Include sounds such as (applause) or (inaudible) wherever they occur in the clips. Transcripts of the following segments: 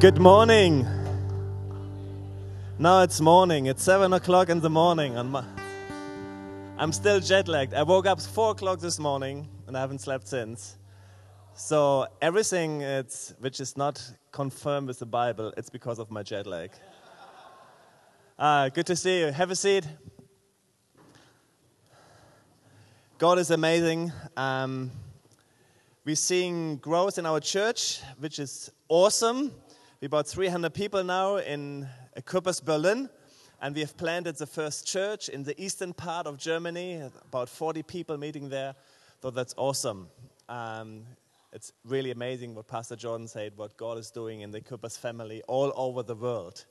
Good morning. Now it's morning. It's seven o'clock in the morning. I'm still jet lagged. I woke up four o'clock this morning and I haven't slept since. So everything which is not confirmed with the Bible, it's because of my jet lag. Ah, good to see you. Have a seat. God is amazing. Um, we're seeing growth in our church, which is awesome. We're about 300 people now in Equippers, Berlin, and we have planted the first church in the eastern part of Germany, about 40 people meeting there. So that's awesome. Um, it's really amazing what Pastor Jordan said, what God is doing in the Equippers family all over the world.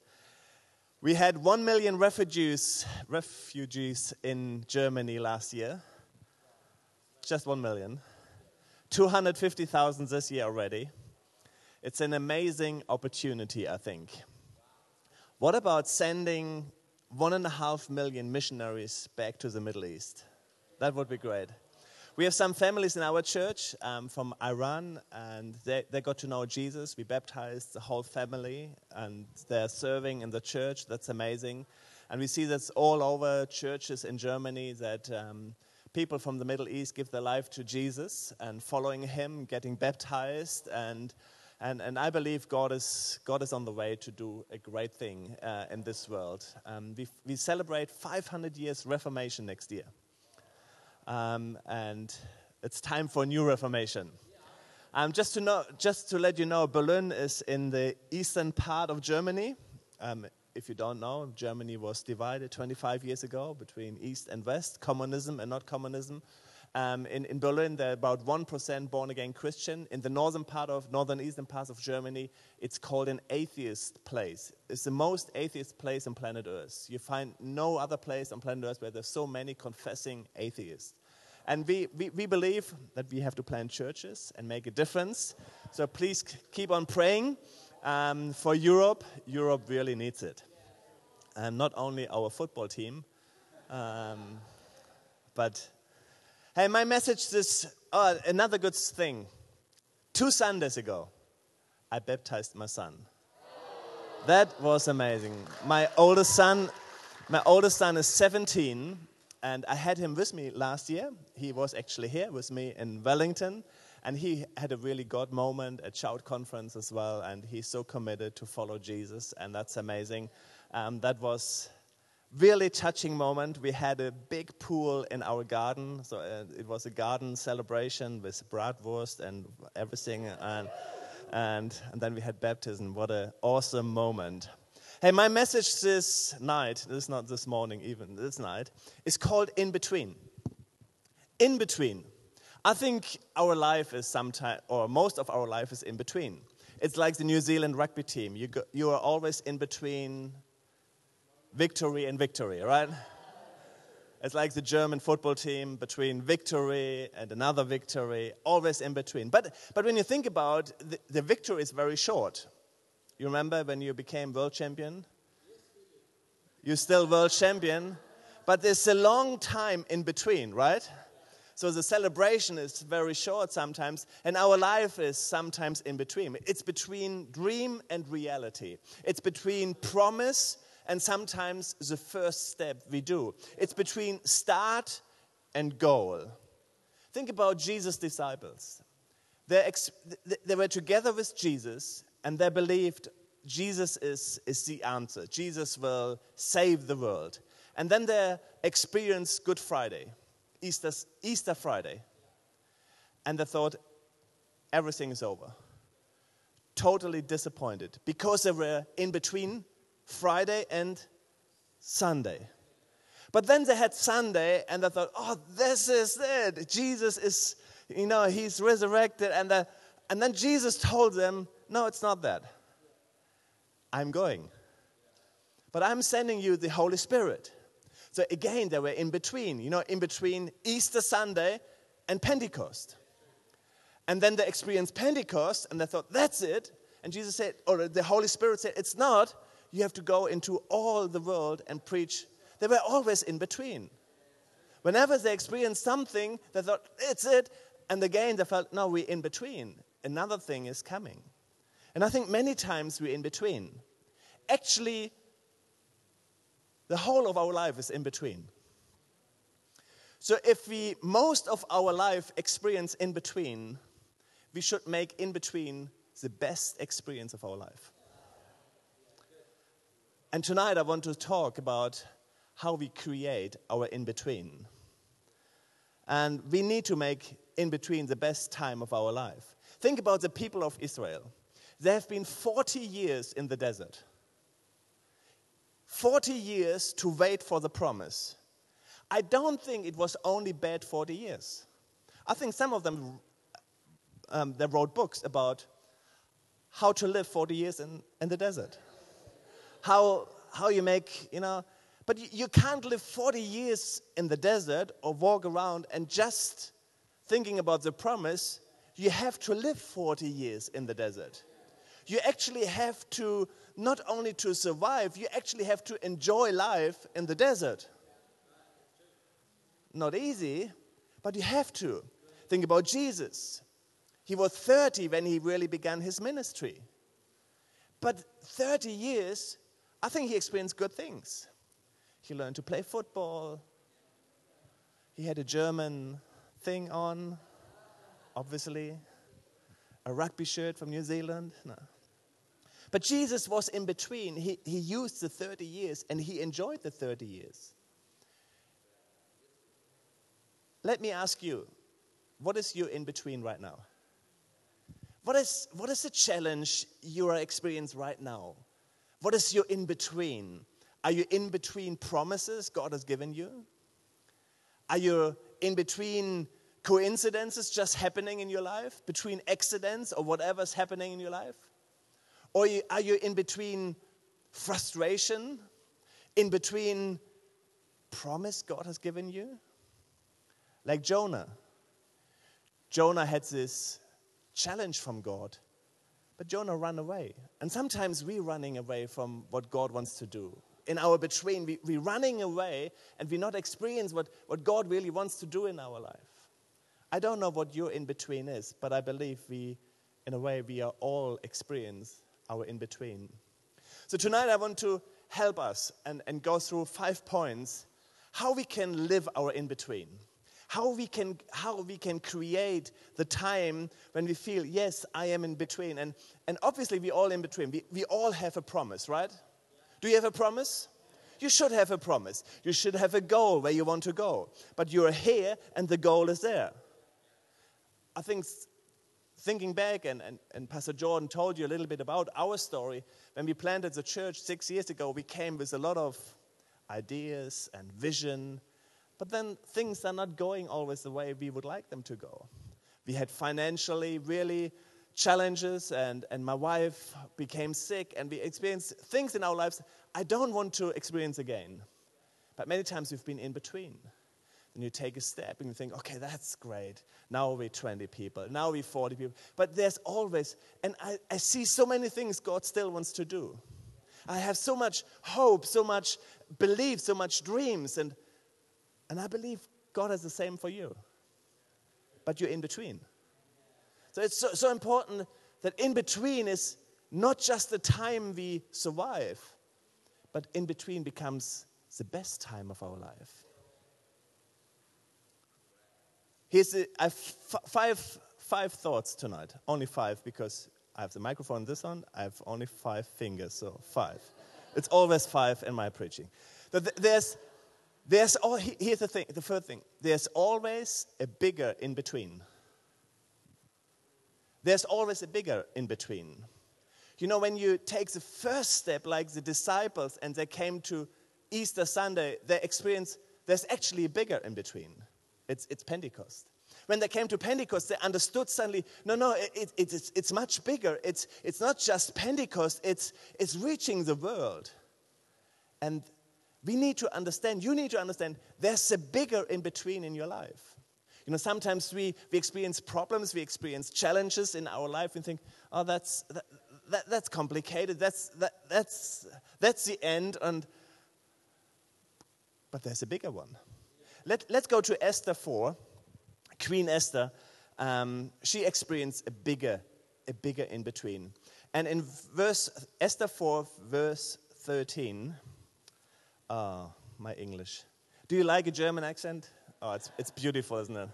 We had 1 million refugees, refugees in Germany last year. Just 1 million. 250,000 this year already. It's an amazing opportunity, I think. What about sending one and a half million missionaries back to the Middle East? That would be great. We have some families in our church um, from Iran, and they, they got to know Jesus. We baptized the whole family, and they're serving in the church. That's amazing. And we see this all over churches in Germany that um, people from the Middle East give their life to Jesus and following him, getting baptized, and and, and I believe God is, God is on the way to do a great thing uh, in this world. Um, we, we celebrate 500 years Reformation next year. Um, and it's time for a new Reformation. Um, just, to know, just to let you know, Berlin is in the eastern part of Germany. Um, if you don't know, Germany was divided 25 years ago between East and West, communism and not communism. Um, in, in Berlin, there are about 1% born again Christian. In the northern part of, northern eastern parts of Germany, it's called an atheist place. It's the most atheist place on planet Earth. You find no other place on planet Earth where there's so many confessing atheists. And we, we, we believe that we have to plant churches and make a difference. So please keep on praying um, for Europe. Europe really needs it. And not only our football team, um, but Hey, my message is oh, another good thing. Two Sundays ago, I baptized my son. That was amazing. My oldest son, my oldest son is 17, and I had him with me last year. He was actually here with me in Wellington, and he had a really God moment at Shout Conference as well, and he's so committed to follow Jesus, and that's amazing. Um, that was really touching moment. We had a big pool in our garden, so uh, it was a garden celebration with bratwurst and everything, and, and, and then we had baptism. What an awesome moment. Hey, my message this night, this is not this morning, even this night, is called In Between. In Between. I think our life is sometimes, or most of our life is in between. It's like the New Zealand rugby team. You, go, you are always in between victory and victory, right? It's like the German football team between victory and another victory, always in between. But, but when you think about the, the victory is very short. You remember when you became world champion? You're still world champion, but there's a long time in between, right? So the celebration is very short sometimes, and our life is sometimes in between. It's between dream and reality, it's between promise and sometimes the first step we do. It's between start and goal. Think about Jesus' disciples. They, they were together with Jesus and they believed Jesus is, is the answer. Jesus will save the world. And then they experienced Good Friday, Easter, Easter Friday. And they thought, everything is over. Totally disappointed because they were in between Friday and Sunday. But then they had Sunday and they thought, oh, this is it. Jesus is, you know, he's resurrected. And, the, and then Jesus told them, no, it's not that. I'm going. But I'm sending you the Holy Spirit. So again, they were in between, you know, in between Easter Sunday and Pentecost. And then they experienced Pentecost and they thought, that's it. And Jesus said, or the Holy Spirit said, it's not you have to go into all the world and preach. They were always in between. Whenever they experienced something, they thought, it's it. And again, they felt, no, we're in between. Another thing is coming. And I think many times we're in between. Actually, the whole of our life is in between. So if we most of our life experience in between, we should make in between the best experience of our life. And tonight I want to talk about how we create our in between. And we need to make in between the best time of our life. Think about the people of Israel. They have been 40 years in the desert. 40 years to wait for the promise. I don't think it was only bad 40 years. I think some of them um, they wrote books about how to live 40 years in, in the desert. How, how you make, you know, but you, you can't live 40 years in the desert or walk around and just thinking about the promise. You have to live 40 years in the desert. You actually have to, not only to survive, you actually have to enjoy life in the desert. Not easy, but you have to. Think about Jesus. He was 30 when he really began his ministry. But 30 years, I think he experienced good things. He learned to play football. He had a German thing on, obviously. A rugby shirt from New Zealand. No. But Jesus was in between. He, he used the 30 years and he enjoyed the 30 years. Let me ask you, what is your in between right now? What is, what is the challenge you are experiencing right now? What is your in between? Are you in between promises God has given you? Are you in between coincidences just happening in your life, between accidents or whatever's happening in your life? Or are you in between frustration, in between promise God has given you? Like Jonah. Jonah had this challenge from God. But Jonah ran away. And sometimes we're running away from what God wants to do. In our between, we, we're running away and we not experience what, what God really wants to do in our life. I don't know what your in between is, but I believe we, in a way, we are all experience our in between. So tonight I want to help us and, and go through five points how we can live our in between how we can how we can create the time when we feel yes i am in between. And and obviously we all in between. We, we all have a promise right? Do you have a promise? You should have a promise. You should have a goal where you want to go. But you're here and the goal is there. I think thinking back and, and, and pastor jordan told you a little bit about our story. When we planted the church six years ago we came with a lot of ideas and vision but then things are not going always the way we would like them to go. We had financially really challenges, and, and my wife became sick, and we experienced things in our lives I don't want to experience again. But many times we've been in between. Then you take a step and you think, okay, that's great. Now we're 20 people. Now we're 40 people. But there's always, and I, I see so many things God still wants to do. I have so much hope, so much belief, so much dreams. And and I believe God has the same for you. But you're in between. So it's so, so important that in between is not just the time we survive, but in between becomes the best time of our life. Here's a, I have five, five thoughts tonight. Only five because I have the microphone this one. I have only five fingers, so five. it's always five in my preaching. There's there's all, here's the thing, the first thing. There's always a bigger in between. There's always a bigger in between. You know, when you take the first step, like the disciples, and they came to Easter Sunday, they experienced there's actually a bigger in between. It's, it's Pentecost. When they came to Pentecost, they understood suddenly no, no, it, it, it's, it's much bigger. It's, it's not just Pentecost, it's, it's reaching the world. And we need to understand, you need to understand, there's a bigger in between in your life. You know, sometimes we, we experience problems, we experience challenges in our life, and think, oh, that's, that, that, that's complicated, that's, that, that's, that's the end, and, but there's a bigger one. Let, let's go to Esther 4. Queen Esther, um, she experienced a bigger a bigger in between. And in verse Esther 4, verse 13, ah, my English. Do you like a German accent? Oh, it's, it's beautiful, isn't it?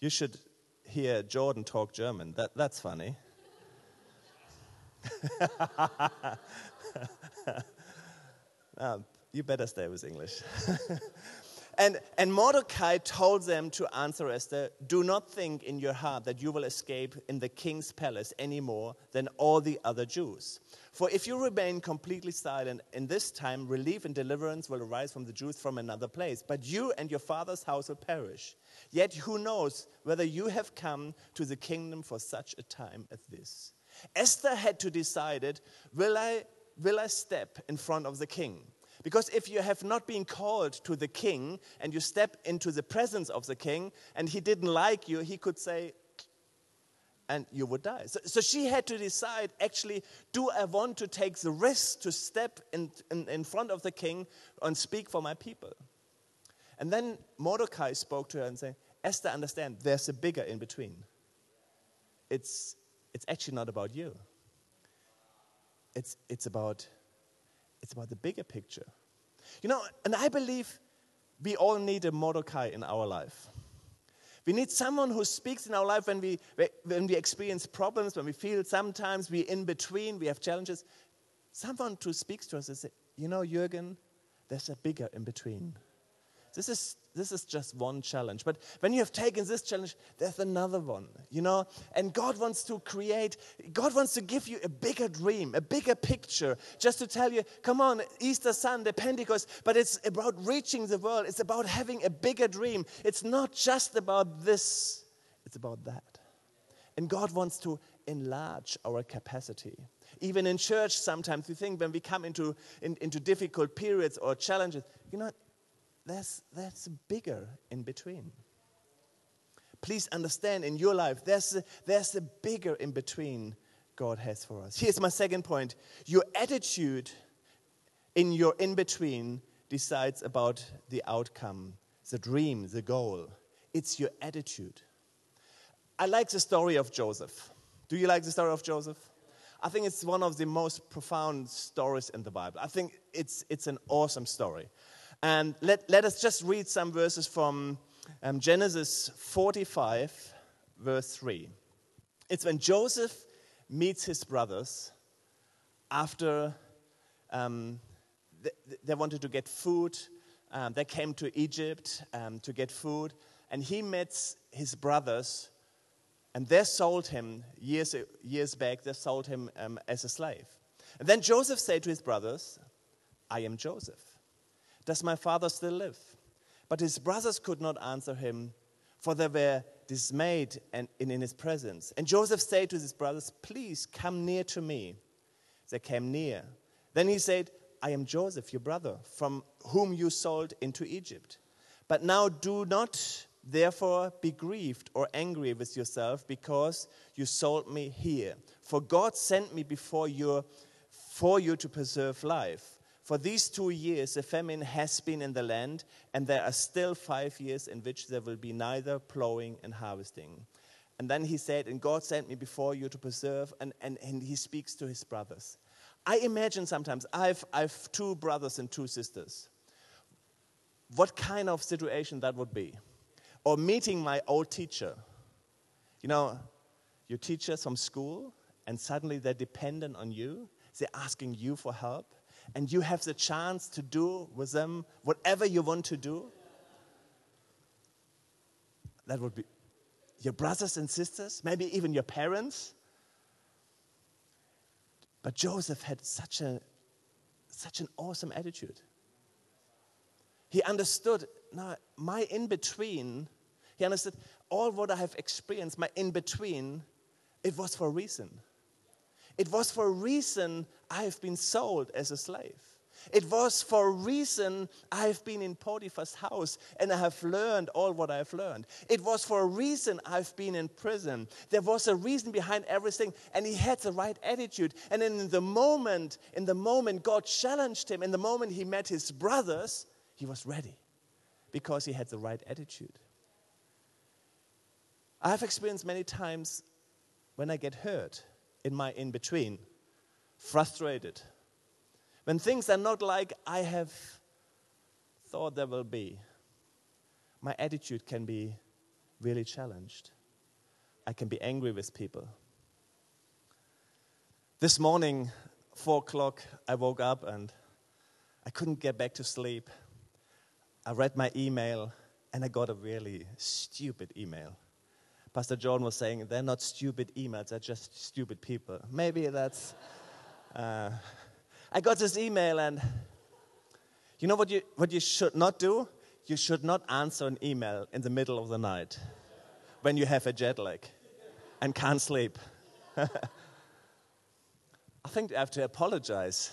You should hear Jordan talk German. That, that's funny. um, (laughs) you better stay with English. (laughs) and, and Mordecai told them to answer Esther Do not think in your heart that you will escape in the king's palace any more than all the other Jews. For if you remain completely silent, in this time relief and deliverance will arise from the Jews from another place. But you and your father's house will perish. Yet who knows whether you have come to the kingdom for such a time as this? Esther had to decide it, will I, will I step in front of the king? Because if you have not been called to the king and you step into the presence of the king and he didn't like you, he could say, and you would die. So, so, she had to decide actually, do I want to take the risk to step in, in, in front of the king and speak for my people? And then Mordecai spoke to her and said, Esther, understand, there's a bigger in between. It's, it's actually not about you. It's, it's, about, it's about the bigger picture. You know, and I believe we all need a Mordecai in our life. We need someone who speaks in our life when we, when we experience problems, when we feel sometimes we're in between, we have challenges. Someone who speaks to us and says, You know, Jürgen, there's a bigger in between. This is, this is just one challenge. But when you have taken this challenge, there's another one, you know? And God wants to create, God wants to give you a bigger dream, a bigger picture, just to tell you, come on, Easter Sunday, Pentecost, but it's about reaching the world. It's about having a bigger dream. It's not just about this, it's about that. And God wants to enlarge our capacity. Even in church, sometimes we think when we come into, in, into difficult periods or challenges, you know, there's, there's bigger in between. Please understand in your life, there's a, there's a bigger in between God has for us. Here's my second point your attitude in your in between decides about the outcome, the dream, the goal. It's your attitude. I like the story of Joseph. Do you like the story of Joseph? I think it's one of the most profound stories in the Bible. I think it's, it's an awesome story. And let, let us just read some verses from um, Genesis 45, verse 3. It's when Joseph meets his brothers after um, they, they, wanted to get food. Um, they came to Egypt um, to get food, and he met his brothers, and they sold him years, years back, they sold him um, as a slave. And then Joseph said to his brothers, I am Joseph. Does my father still live? But his brothers could not answer him, for they were dismayed and in his presence. And Joseph said to his brothers, Please come near to me. They came near. Then he said, I am Joseph, your brother, from whom you sold into Egypt. But now do not therefore be grieved or angry with yourself because you sold me here. For God sent me before you for you to preserve life. For these two years, a famine has been in the land, and there are still five years in which there will be neither plowing and harvesting. And then he said, And God sent me before you to preserve, and, and, and he speaks to his brothers. I imagine sometimes, I've, I've two brothers and two sisters. What kind of situation that would be? Or meeting my old teacher. You know, your teachers from school, and suddenly they're dependent on you, they're asking you for help and you have the chance to do with them whatever you want to do, that would be your brothers and sisters, maybe even your parents. But Joseph had such, a, such an awesome attitude. He understood, now, my in between, he understood all what I have experienced, my in between, it was for a reason. It was for a reason I have been sold as a slave. It was for a reason I have been in Potiphar's house and I have learned all what I have learned. It was for a reason I've been in prison. There was a reason behind everything, and he had the right attitude. And in the moment, in the moment God challenged him, in the moment he met his brothers, he was ready because he had the right attitude. I have experienced many times when I get hurt in my in between, frustrated, when things are not like I have thought they will be, my attitude can be really challenged. I can be angry with people. This morning, four o'clock, I woke up and I couldn't get back to sleep. I read my email and I got a really stupid email. Pastor John was saying they're not stupid emails, they're just stupid people. Maybe that's. Uh, I got this email, and you know what you, what you should not do? You should not answer an email in the middle of the night when you have a jet lag and can't sleep. (laughs) I think I have to apologize.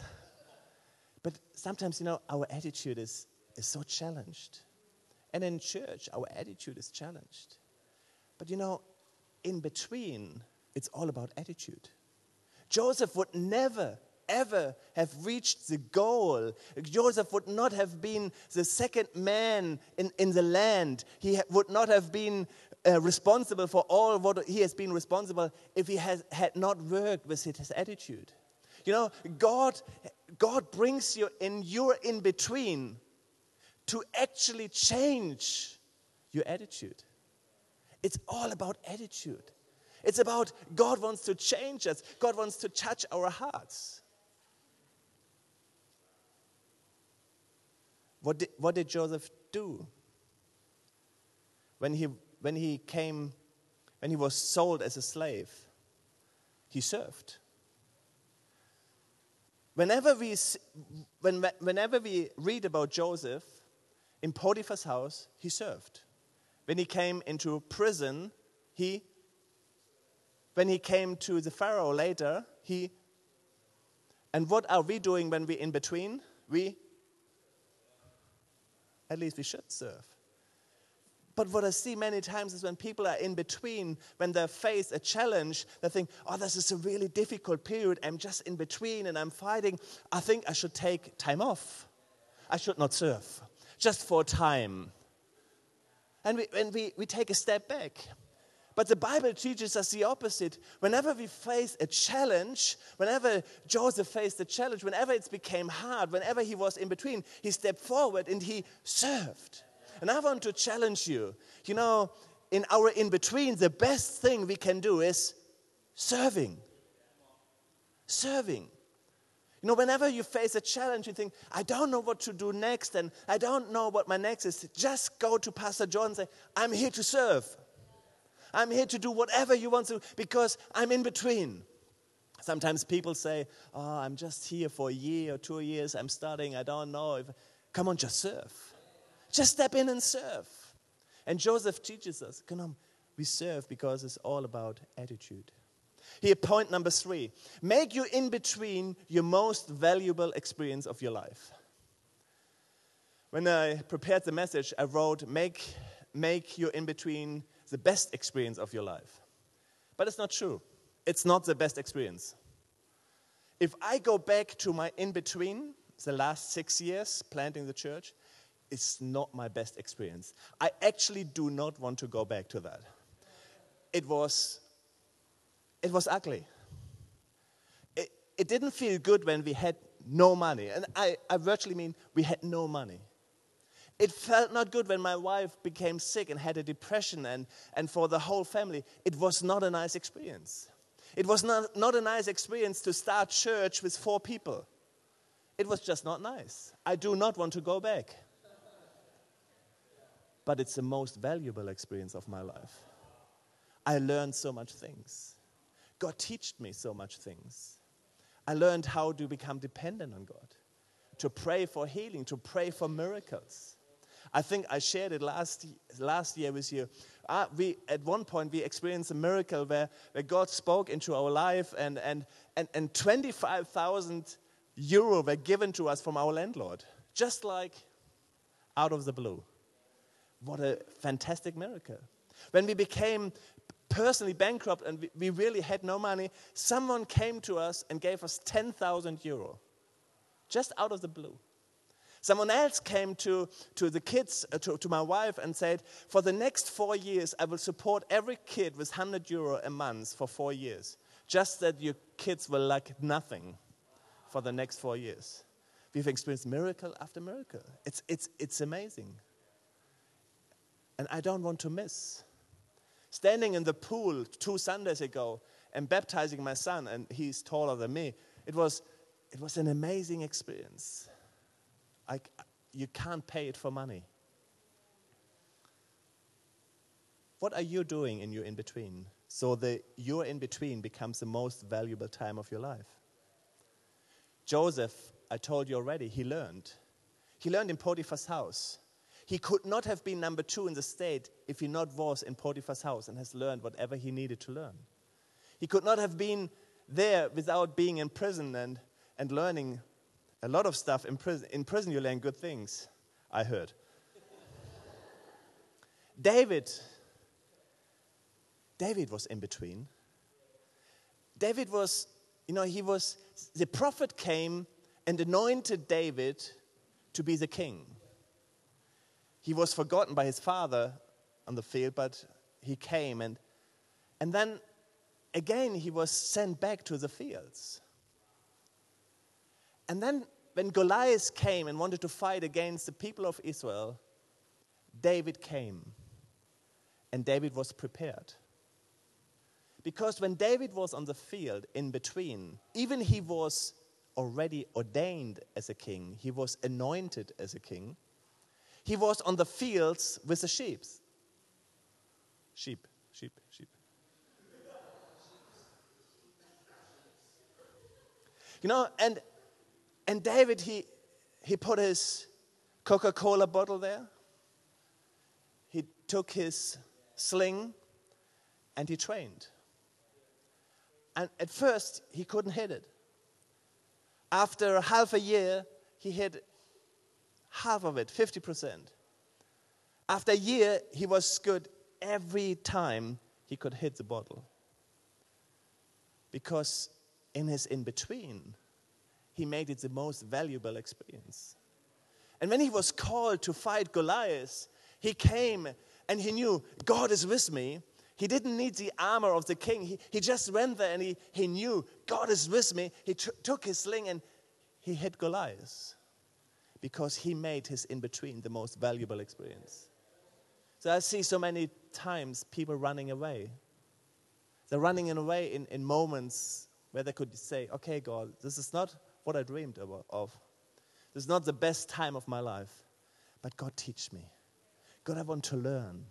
But sometimes, you know, our attitude is, is so challenged. And in church, our attitude is challenged. But you know, in between, it's all about attitude. Joseph would never, ever have reached the goal. Joseph would not have been the second man in, in the land. He would not have been uh, responsible for all what he has been responsible if he has, had not worked with his attitude. You know, God, God brings you in your in between to actually change your attitude. It's all about attitude. It's about God wants to change us, God wants to touch our hearts. What did, what did Joseph do? When he, when he came, when he was sold as a slave, he served. Whenever we, when, whenever we read about Joseph in Potiphar's house, he served. When he came into prison, he, when he came to the Pharaoh later, he, and what are we doing when we're in between? We, at least we should serve. But what I see many times is when people are in between, when they face a challenge, they think, oh, this is a really difficult period. I'm just in between and I'm fighting. I think I should take time off. I should not serve just for time and we, and we, we take a step back. But the Bible teaches us the opposite. Whenever we face a challenge, whenever Joseph faced a challenge, whenever it became hard, whenever he was in between, he stepped forward and he served. And I want to challenge you. You know, in our in between, the best thing we can do is serving. Serving. You know, whenever you face a challenge, you think, I don't know what to do next, and I don't know what my next is. Just go to Pastor John and say, I'm here to serve. I'm here to do whatever you want to because I'm in between. Sometimes people say, Oh, I'm just here for a year or two years. I'm studying, I don't know. If... Come on, just serve. Just step in and serve. And Joseph teaches us, come on, we serve because it's all about attitude. Here, point number three make your in between your most valuable experience of your life. When I prepared the message, I wrote, make, make your in between the best experience of your life. But it's not true. It's not the best experience. If I go back to my in between, the last six years planting the church, it's not my best experience. I actually do not want to go back to that. It was it was ugly. It, it didn't feel good when we had no money. And I, I virtually mean we had no money. It felt not good when my wife became sick and had a depression, and, and for the whole family, it was not a nice experience. It was not, not a nice experience to start church with four people. It was just not nice. I do not want to go back. But it's the most valuable experience of my life. I learned so much things. God taught me so much things. I learned how to become dependent on God, to pray for healing, to pray for miracles. I think I shared it last, last year with you. Uh, we, at one point, we experienced a miracle where, where God spoke into our life, and, and, and, and 25,000 euro were given to us from our landlord, just like out of the blue. What a fantastic miracle. When we became personally bankrupt and we really had no money, someone came to us and gave us 10,000 euro just out of the blue. Someone else came to, to the kids, uh, to, to my wife, and said, For the next four years, I will support every kid with 100 euro a month for four years. Just that your kids will lack nothing for the next four years. We've experienced miracle after miracle. It's, it's, it's amazing. And I don't want to miss. Standing in the pool two Sundays ago and baptizing my son, and he's taller than me, it was, it was an amazing experience. I, you can't pay it for money. What are you doing in your in between so that your in between becomes the most valuable time of your life? Joseph, I told you already, he learned. He learned in Potiphar's house. He could not have been number two in the state if he not was in Potiphar's house and has learned whatever he needed to learn. He could not have been there without being in prison and, and learning a lot of stuff in prison. In prison, you learn good things, I heard. David, David was in between. David was, you know, he was, the prophet came and anointed David to be the king. He was forgotten by his father on the field, but he came and, and then again he was sent back to the fields. And then when Goliath came and wanted to fight against the people of Israel, David came. And David was prepared. Because when David was on the field in between, even he was already ordained as a king, he was anointed as a king, he was on the fields with the sheep. Sheep, sheep, sheep. You know, and and David, he, he put his Coca Cola bottle there. He took his sling and he trained. And at first, he couldn't hit it. After half a year, he hit half of it, 50%. After a year, he was good every time he could hit the bottle. Because in his in between, he made it the most valuable experience. And when he was called to fight Goliath, he came and he knew God is with me. He didn't need the armor of the king. He, he just went there and he, he knew God is with me. He t- took his sling and he hit Goliath because he made his in between the most valuable experience. So I see so many times people running away. They're running away in, in moments where they could say, Okay, God, this is not what I dreamed of. This is not the best time of my life, but God, teach me. God, I want to learn.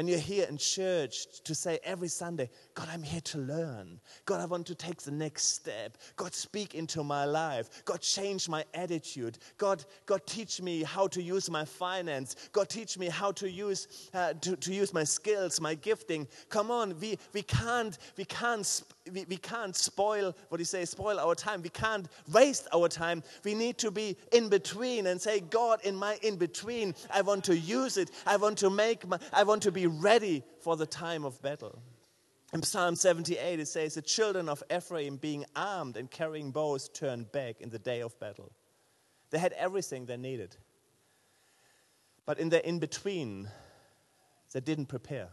When you're here in church to say every Sunday, God, I'm here to learn. God, I want to take the next step. God, speak into my life. God, change my attitude. God, God, teach me how to use my finance. God, teach me how to use uh, to, to use my skills, my gifting. Come on, we, we can't we can't we, we can't spoil what do you say spoil our time. We can't waste our time. We need to be in between and say, God, in my in between, I want to use it. I want to make my I want to be ready for the time of battle. In Psalm 78, it says, The children of Ephraim, being armed and carrying bows, turned back in the day of battle. They had everything they needed. But in the in between, they didn't prepare.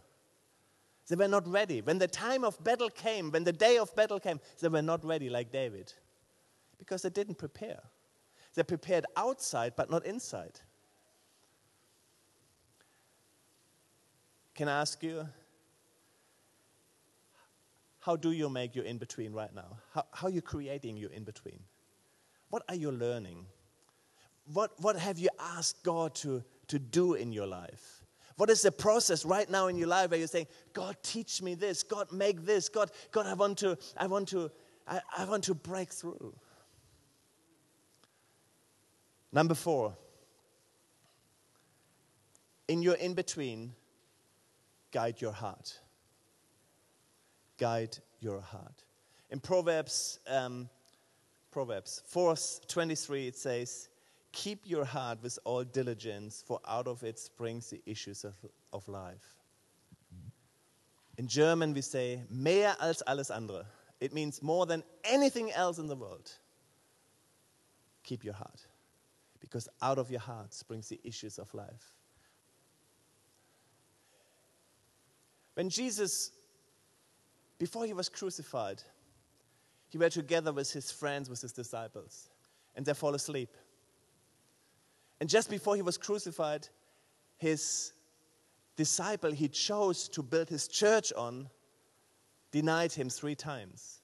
They were not ready. When the time of battle came, when the day of battle came, they were not ready like David because they didn't prepare. They prepared outside, but not inside. Can I ask you, how do you make your in between right now? How, how are you creating your in between? What are you learning? What, what have you asked God to, to do in your life? What is the process right now in your life where you're saying, God, teach me this, God, make this, God, God, I want to, I want to, I, I want to break through. Number four, in your in between, guide your heart. Guide your heart. In Proverbs, um, Proverbs 4 23, it says, Keep your heart with all diligence, for out of it springs the issues of, of life. In German, we say, mehr als alles andere. It means more than anything else in the world. Keep your heart Because out of your heart springs the issues of life. When Jesus, before he was crucified, he were together with his friends, with his disciples, and they fall asleep. And just before he was crucified, his disciple he chose to build his church on denied him three times.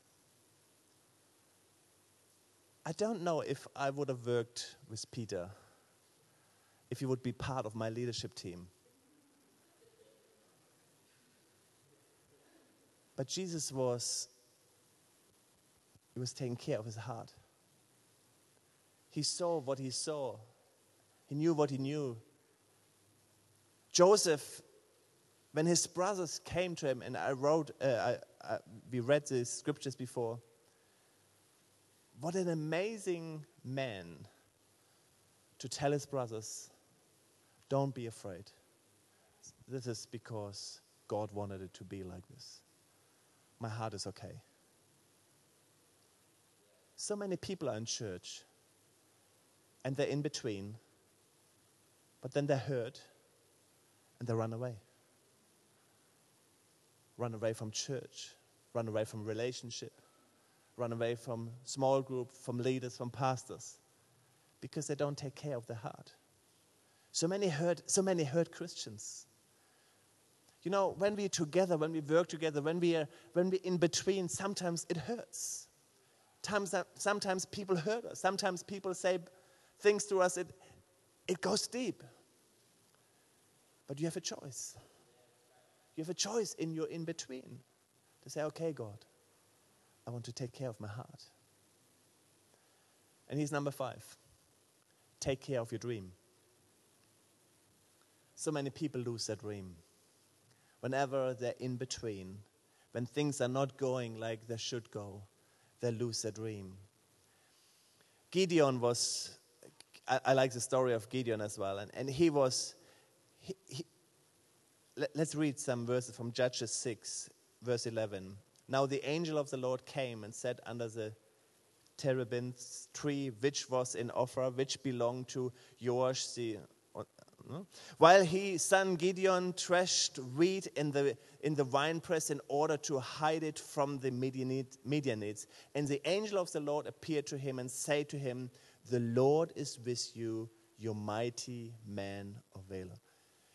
I don't know if I would have worked with Peter, if he would be part of my leadership team. But Jesus was, he was taking care of his heart. He saw what he saw. He knew what he knew. Joseph, when his brothers came to him, and I wrote, uh, I, I, we read the scriptures before, what an amazing man to tell his brothers, don't be afraid. This is because God wanted it to be like this. My heart is okay. So many people are in church and they're in between, but then they're hurt and they run away. Run away from church, run away from relationship, run away from small group, from leaders, from pastors, because they don't take care of their heart. So many hurt, so many hurt Christians. You know, when we're together, when we work together, when we are when we're in between, sometimes it hurts. Sometimes people hurt us. Sometimes people say things to us, it, it goes deep. But you have a choice. You have a choice in your in between to say, okay, God, I want to take care of my heart. And he's number five take care of your dream. So many people lose their dream. Whenever they're in between, when things are not going like they should go, they lose their dream. Gideon was, I, I like the story of Gideon as well, and, and he was, he, he, let, let's read some verses from Judges 6, verse 11. Now the angel of the Lord came and sat under the terebinth tree, which was in Ophrah, which belonged to Joash the. While he, son Gideon, threshed wheat in the, in the winepress in order to hide it from the Midianites. And the angel of the Lord appeared to him and said to him, The Lord is with you, your mighty man of valor.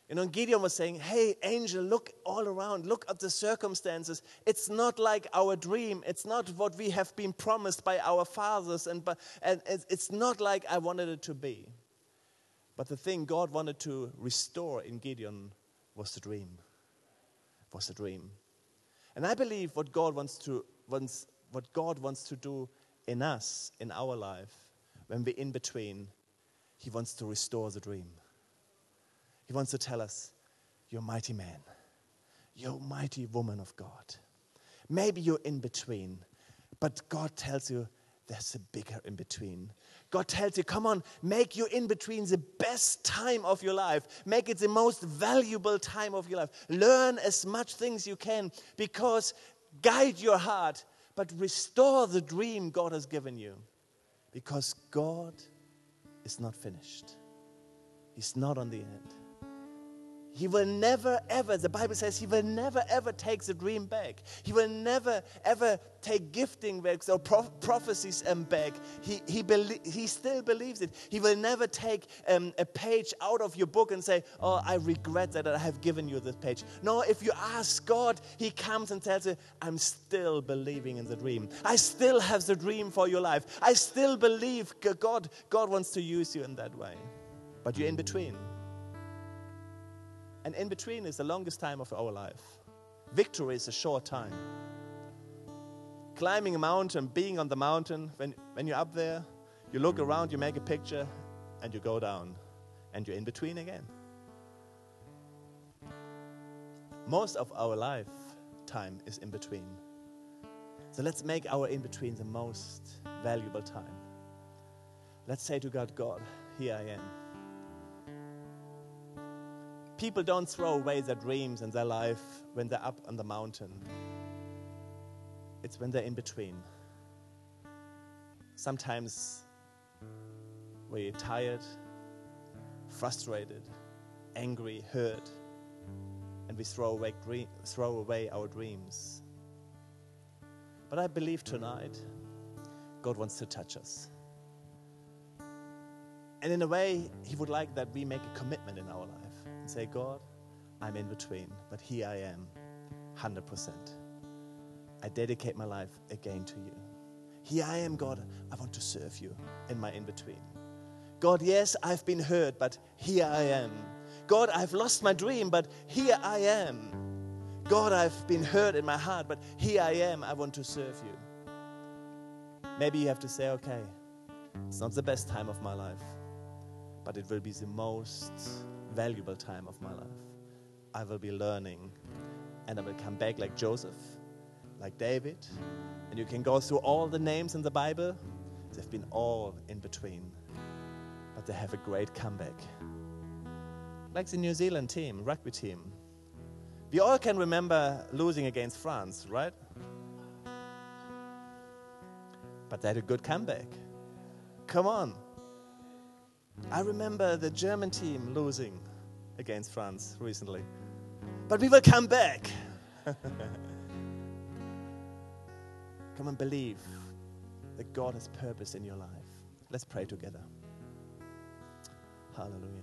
You know, Gideon was saying, Hey, angel, look all around. Look at the circumstances. It's not like our dream. It's not what we have been promised by our fathers. And, and it's not like I wanted it to be. But the thing God wanted to restore in Gideon was the dream. Was the dream. And I believe what God wants to, wants, what God wants to do in us, in our life, when we're in between, He wants to restore the dream. He wants to tell us, You're mighty man, you're mighty woman of God. Maybe you're in between, but God tells you there's a bigger in between. God tells you, come on, make your in between the best time of your life. Make it the most valuable time of your life. Learn as much things you can because guide your heart, but restore the dream God has given you. Because God is not finished, He's not on the end. He will never ever, the Bible says, he will never ever take the dream back. He will never ever take gifting back or pro- prophecies um, back. He, he, he still believes it. He will never take um, a page out of your book and say, Oh, I regret that I have given you this page. No, if you ask God, He comes and tells you, I'm still believing in the dream. I still have the dream for your life. I still believe God, God wants to use you in that way. But you're in between. And in between is the longest time of our life. Victory is a short time. Climbing a mountain, being on the mountain, when, when you're up there, you look around, you make a picture, and you go down. And you're in between again. Most of our life time is in between. So let's make our in between the most valuable time. Let's say to God, God, here I am. People don't throw away their dreams and their life when they're up on the mountain. It's when they're in between. Sometimes you're tired, frustrated, angry, hurt, and we throw away, throw away our dreams. But I believe tonight God wants to touch us. And in a way, He would like that we make a commitment in our life and say, God, I'm in between, but here I am, 100%. I dedicate my life again to you. Here I am, God. I want to serve you in my in between. God, yes, I've been hurt, but here I am. God, I've lost my dream, but here I am. God, I've been hurt in my heart, but here I am. I want to serve you. Maybe you have to say, okay, it's not the best time of my life, but it will be the most valuable time of my life. I will be learning, and I will come back like Joseph, like David, and you can go through all the names in the Bible. They've been all in between, but they have a great comeback. Like the New Zealand team, rugby team. We all can remember losing against France, right? But they had a good comeback. Come on. I remember the German team losing against France recently. But we will come back. (laughs) Come and believe that God has purpose in your life. Let's pray together. Hallelujah.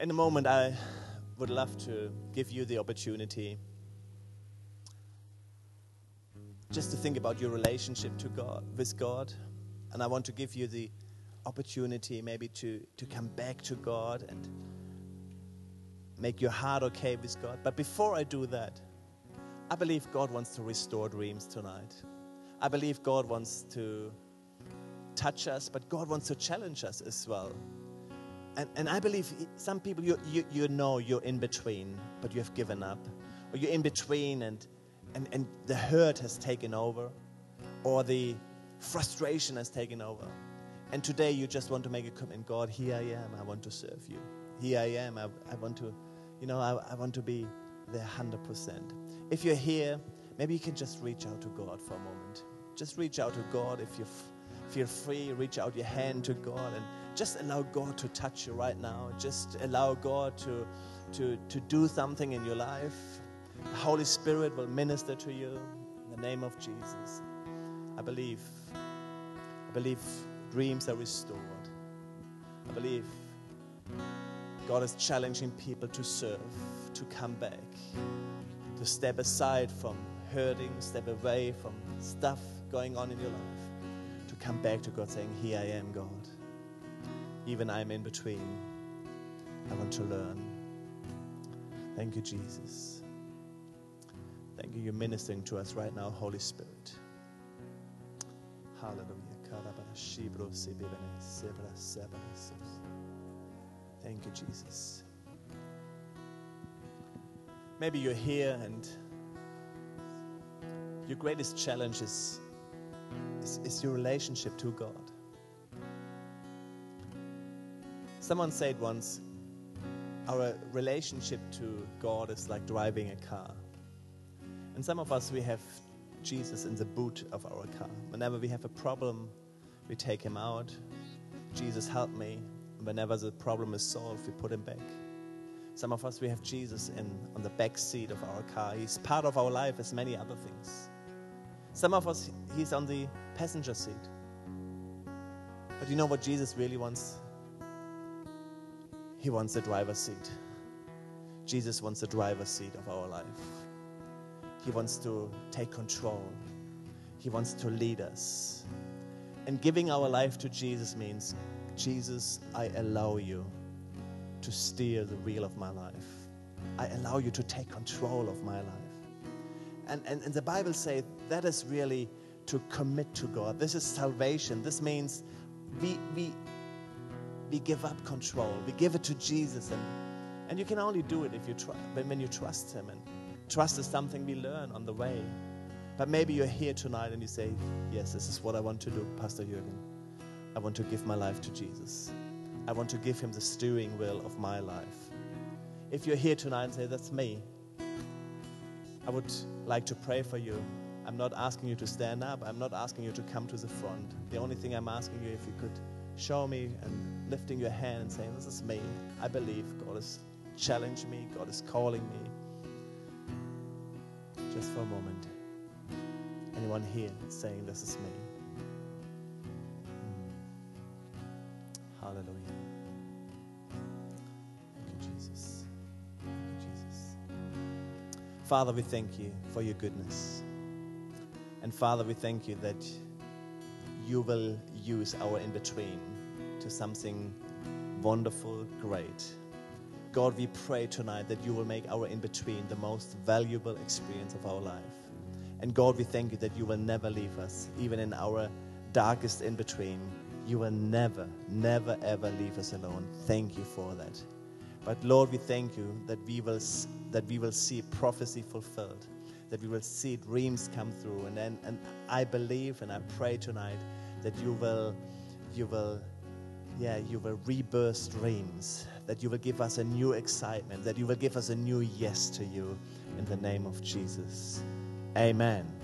In a moment, I would love to give you the opportunity just to think about your relationship to God with God. And I want to give you the opportunity maybe to, to come back to God and make your heart okay with God. But before I do that, I believe God wants to restore dreams tonight. I believe God wants to touch us, but God wants to challenge us as well. And, and I believe some people, you, you, you know you're in between, but you have given up. Or you're in between and, and, and the hurt has taken over, or the frustration has taken over. And today you just want to make a commitment God, here I am, I want to serve you. Here I am, I, I want to, you know, I, I want to be there 100%. If you're here, maybe you can just reach out to God for a moment. Just reach out to God. If you feel free, reach out your hand to God and just allow God to touch you right now. Just allow God to, to, to do something in your life. The Holy Spirit will minister to you in the name of Jesus. I believe. I believe dreams are restored. I believe God is challenging people to serve, to come back, to step aside from hurting, step away from stuff going on in your life, to come back to God saying, Here I am, God. Even I'm in between. I want to learn. Thank you, Jesus. Thank you, you're ministering to us right now, Holy Spirit. Hallelujah. Thank you, Jesus. Maybe you're here and your greatest challenge is, is, is your relationship to God. Someone said once, our relationship to God is like driving a car. And some of us, we have Jesus in the boot of our car. Whenever we have a problem, we take him out. Jesus, help me. Whenever the problem is solved, we put him back. Some of us, we have Jesus in, on the back seat of our car. He's part of our life as many other things. Some of us, he's on the passenger seat. But you know what Jesus really wants? He wants the driver's seat. Jesus wants the driver's seat of our life. He wants to take control. He wants to lead us. And giving our life to Jesus means, Jesus, I allow you to steer the wheel of my life. I allow you to take control of my life. And, and, and the Bible says that is really to commit to God. This is salvation. This means we, we, we give up control. We give it to Jesus. And, and you can only do it if you try, when you trust Him. And trust is something we learn on the way. But maybe you're here tonight and you say, Yes, this is what I want to do, Pastor Jürgen. I want to give my life to Jesus. I want to give him the steering wheel of my life. If you're here tonight and say, That's me, I would like to pray for you. I'm not asking you to stand up. I'm not asking you to come to the front. The only thing I'm asking you if you could show me and lifting your hand and saying, This is me. I believe God is challenging me, God is calling me. Just for a moment. Anyone here saying, This is me? Hmm. Hallelujah. Thank you, Jesus. Thank you, Jesus. Father, we thank you for your goodness. And Father, we thank you that you will use our in between to something wonderful, great. God, we pray tonight that you will make our in between the most valuable experience of our life. And God, we thank you that you will never leave us, even in our darkest in between. You will never, never, ever leave us alone. Thank you for that. But Lord, we thank you that we will, that we will see prophecy fulfilled that we will see dreams come through. And, then, and I believe and I pray tonight that you will, you will, yeah, you will rebirth dreams, that you will give us a new excitement, that you will give us a new yes to you in the name of Jesus. Amen.